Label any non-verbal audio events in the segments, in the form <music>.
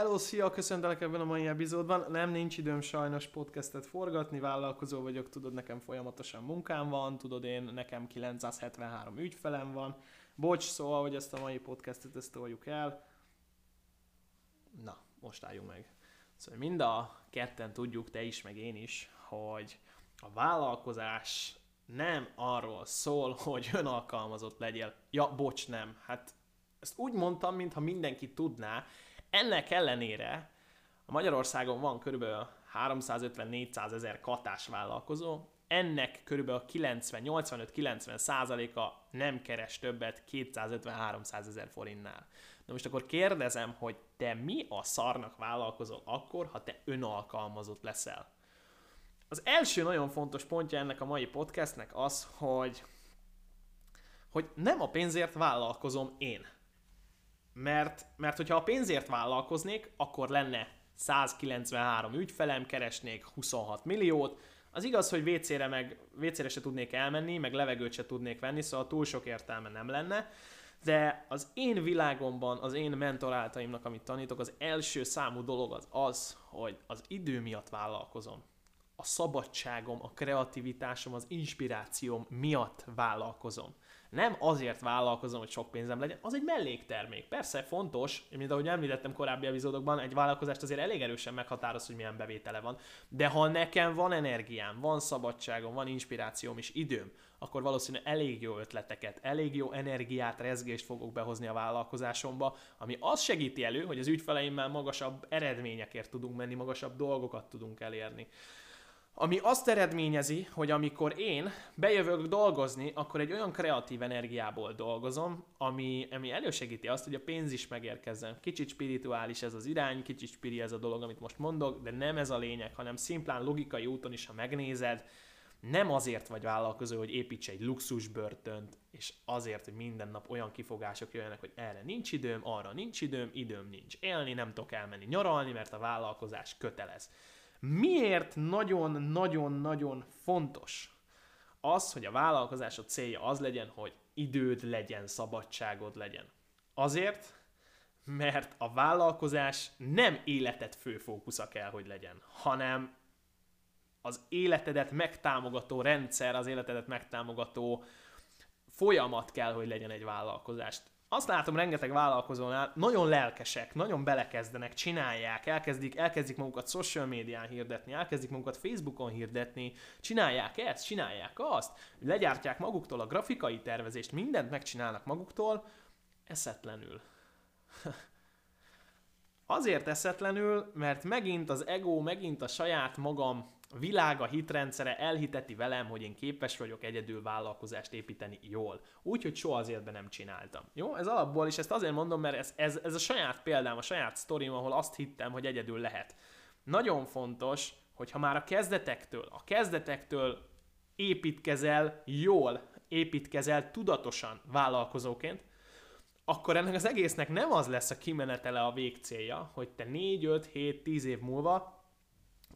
Hello, szia, köszöntelek ebben a mai epizódban. Nem, nincs időm sajnos podcastet forgatni, vállalkozó vagyok, tudod, nekem folyamatosan munkám van, tudod, én nekem 973 ügyfelem van. Bocs, szóval, hogy ezt a mai podcastet ezt toljuk el. Na, most álljunk meg. Szóval mind a ketten tudjuk, te is, meg én is, hogy a vállalkozás nem arról szól, <laughs> hogy önalkalmazott legyél. Ja, bocs, nem. Hát ezt úgy mondtam, mintha mindenki tudná, ennek ellenére a Magyarországon van körülbelül 350-400 ezer katás vállalkozó, ennek körülbelül 90-85-90 százaléka nem keres többet 250-300 ezer forintnál. Na most akkor kérdezem, hogy te mi a szarnak vállalkozol akkor, ha te önalkalmazott leszel? Az első nagyon fontos pontja ennek a mai podcastnek az, hogy, hogy nem a pénzért vállalkozom én mert, mert hogyha a pénzért vállalkoznék, akkor lenne 193 ügyfelem, keresnék 26 milliót, az igaz, hogy WC-re, meg, WC-re se tudnék elmenni, meg levegőt se tudnék venni, szóval túl sok értelme nem lenne, de az én világomban, az én mentoráltaimnak, amit tanítok, az első számú dolog az az, hogy az idő miatt vállalkozom. A szabadságom, a kreativitásom, az inspirációm miatt vállalkozom. Nem azért vállalkozom, hogy sok pénzem legyen, az egy melléktermék. Persze fontos, mint ahogy említettem korábbi epizódokban, egy vállalkozást azért elég erősen meghatároz, hogy milyen bevétele van. De ha nekem van energiám, van szabadságom, van inspirációm és időm, akkor valószínűleg elég jó ötleteket, elég jó energiát, rezgést fogok behozni a vállalkozásomba, ami azt segíti elő, hogy az ügyfeleimmel magasabb eredményekért tudunk menni, magasabb dolgokat tudunk elérni ami azt eredményezi, hogy amikor én bejövök dolgozni, akkor egy olyan kreatív energiából dolgozom, ami, ami elősegíti azt, hogy a pénz is megérkezzen. Kicsit spirituális ez az irány, kicsit spiri ez a dolog, amit most mondok, de nem ez a lényeg, hanem szimplán logikai úton is, ha megnézed, nem azért vagy vállalkozó, hogy építs egy luxusbörtönt, és azért, hogy minden nap olyan kifogások jöjjenek, hogy erre nincs időm, arra nincs időm, időm nincs élni, nem tudok elmenni nyaralni, mert a vállalkozás kötelez. Miért nagyon-nagyon-nagyon fontos az, hogy a vállalkozásod célja az legyen, hogy időd legyen, szabadságod legyen? Azért, mert a vállalkozás nem életed fő fókusza kell, hogy legyen, hanem az életedet megtámogató rendszer, az életedet megtámogató folyamat kell, hogy legyen egy vállalkozást azt látom rengeteg vállalkozónál, nagyon lelkesek, nagyon belekezdenek, csinálják, elkezdik, elkezdik magukat social médián hirdetni, elkezdik magukat Facebookon hirdetni, csinálják ezt, csinálják azt, legyártják maguktól a grafikai tervezést, mindent megcsinálnak maguktól, eszetlenül. <laughs> Azért eszetlenül, mert megint az ego, megint a saját magam világa, hitrendszere elhiteti velem, hogy én képes vagyok egyedül vállalkozást építeni jól. Úgyhogy soha az életben nem csináltam. Jó? Ez alapból is ezt azért mondom, mert ez, ez, ez a saját példám, a saját sztorim, ahol azt hittem, hogy egyedül lehet. Nagyon fontos, hogy ha már a kezdetektől, a kezdetektől építkezel jól, építkezel tudatosan vállalkozóként, akkor ennek az egésznek nem az lesz a kimenetele a végcélja, hogy te 4, 5, 7, 10 év múlva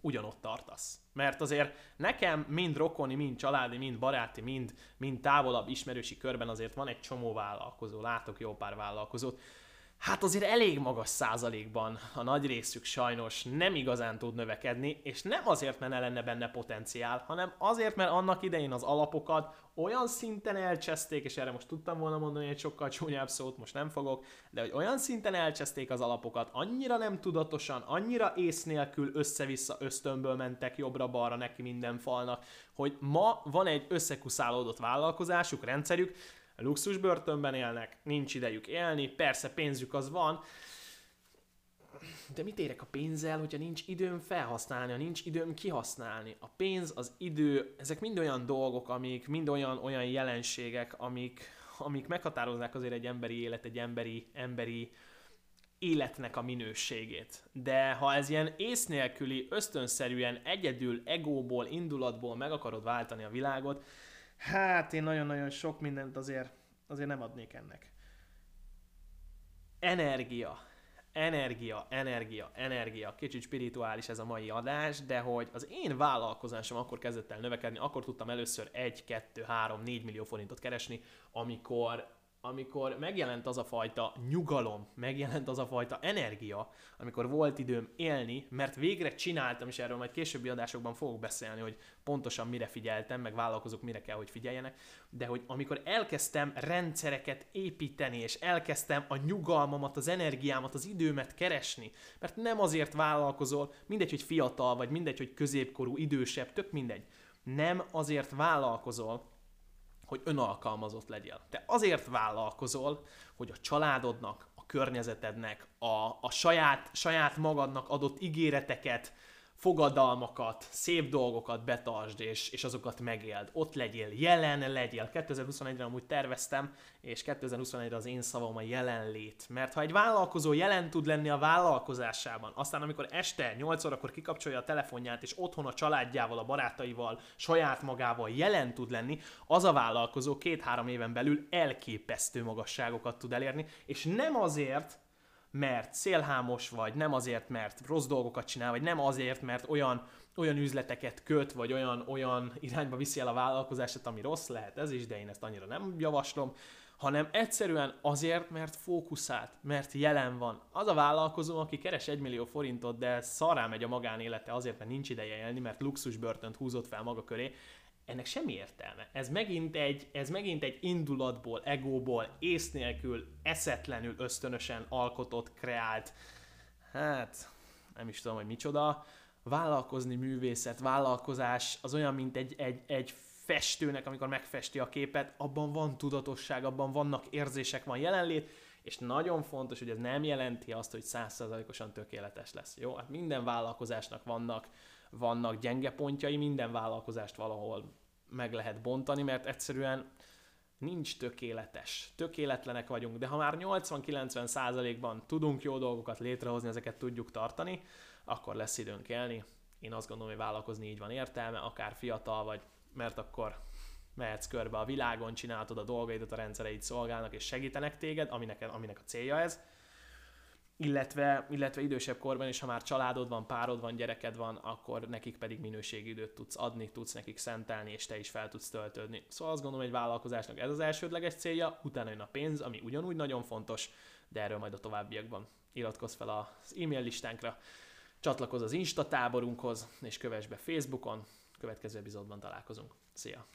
ugyanott tartasz. Mert azért nekem mind rokoni, mind családi, mind baráti, mind, mind távolabb ismerősi körben azért van egy csomó vállalkozó, látok jó pár vállalkozót, hát azért elég magas százalékban a nagy részük sajnos nem igazán tud növekedni, és nem azért, mert ne lenne benne potenciál, hanem azért, mert annak idején az alapokat olyan szinten elcseszték, és erre most tudtam volna mondani egy sokkal csúnyább szót, most nem fogok, de hogy olyan szinten elcseszték az alapokat, annyira nem tudatosan, annyira ész nélkül össze-vissza ösztönből mentek jobbra-balra neki minden falnak, hogy ma van egy összekuszálódott vállalkozásuk, rendszerük, luxusbörtönben élnek, nincs idejük élni, persze pénzük az van, de mit érek a pénzzel, hogyha nincs időm felhasználni, ha nincs időm kihasználni? A pénz, az idő, ezek mind olyan dolgok, amik, mind olyan, olyan jelenségek, amik, amik meghatározzák azért egy emberi élet, egy emberi, emberi életnek a minőségét. De ha ez ilyen ész nélküli, ösztönszerűen, egyedül, egóból, indulatból meg akarod váltani a világot, hát én nagyon-nagyon sok mindent azért, azért nem adnék ennek. Energia. Energia, energia, energia. Kicsit spirituális ez a mai adás, de hogy az én vállalkozásom akkor kezdett el növekedni, akkor tudtam először 1, 2, 3, 4 millió forintot keresni, amikor amikor megjelent az a fajta nyugalom, megjelent az a fajta energia, amikor volt időm élni, mert végre csináltam, és erről majd későbbi adásokban fogok beszélni, hogy pontosan mire figyeltem, meg vállalkozók mire kell, hogy figyeljenek, de hogy amikor elkezdtem rendszereket építeni, és elkezdtem a nyugalmamat, az energiámat, az időmet keresni, mert nem azért vállalkozol, mindegy, hogy fiatal, vagy mindegy, hogy középkorú, idősebb, tök mindegy, nem azért vállalkozol, hogy önalkalmazott legyél. Te azért vállalkozol, hogy a családodnak, a környezetednek, a, a saját, saját magadnak adott ígéreteket, fogadalmakat, szép dolgokat betartsd, és, és azokat megéld. Ott legyél, jelen legyél. 2021-re amúgy terveztem, és 2021-re az én szavam a jelenlét. Mert ha egy vállalkozó jelen tud lenni a vállalkozásában, aztán amikor este 8 órakor kikapcsolja a telefonját, és otthon a családjával, a barátaival, saját magával jelen tud lenni, az a vállalkozó két-három éven belül elképesztő magasságokat tud elérni, és nem azért, mert szélhámos vagy, nem azért, mert rossz dolgokat csinál, vagy nem azért, mert olyan, olyan üzleteket köt, vagy olyan, olyan irányba viszi el a vállalkozását, ami rossz lehet ez is, de én ezt annyira nem javaslom, hanem egyszerűen azért, mert fókuszált, mert jelen van. Az a vállalkozó, aki keres egy millió forintot, de szarrá megy a magánélete azért, mert nincs ideje élni, mert luxusbörtönt húzott fel maga köré, ennek semmi értelme. Ez megint egy, ez megint egy indulatból, egóból, ész nélkül, eszetlenül, ösztönösen alkotott, kreált, hát nem is tudom, hogy micsoda, vállalkozni művészet, vállalkozás az olyan, mint egy, egy, egy festőnek, amikor megfesti a képet, abban van tudatosság, abban vannak érzések, van jelenlét, és nagyon fontos, hogy ez nem jelenti azt, hogy százszerzalékosan tökéletes lesz. Jó? Hát minden vállalkozásnak vannak vannak gyenge pontjai, minden vállalkozást valahol meg lehet bontani, mert egyszerűen nincs tökéletes. Tökéletlenek vagyunk, de ha már 80-90 százalékban tudunk jó dolgokat létrehozni, ezeket tudjuk tartani, akkor lesz időnk élni. Én azt gondolom, hogy vállalkozni így van értelme, akár fiatal vagy, mert akkor mehetsz körbe a világon, csinálod a dolgaidat, a rendszereid szolgálnak és segítenek téged, aminek, aminek a célja ez illetve, illetve idősebb korban is, ha már családod van, párod van, gyereked van, akkor nekik pedig minőségi időt tudsz adni, tudsz nekik szentelni, és te is fel tudsz töltődni. Szóval azt gondolom, hogy vállalkozásnak ez az elsődleges célja, utána jön a pénz, ami ugyanúgy nagyon fontos, de erről majd a továbbiakban. Iratkozz fel az e-mail listánkra, csatlakozz az Insta táborunkhoz, és kövess be Facebookon, következő epizódban találkozunk. Szia!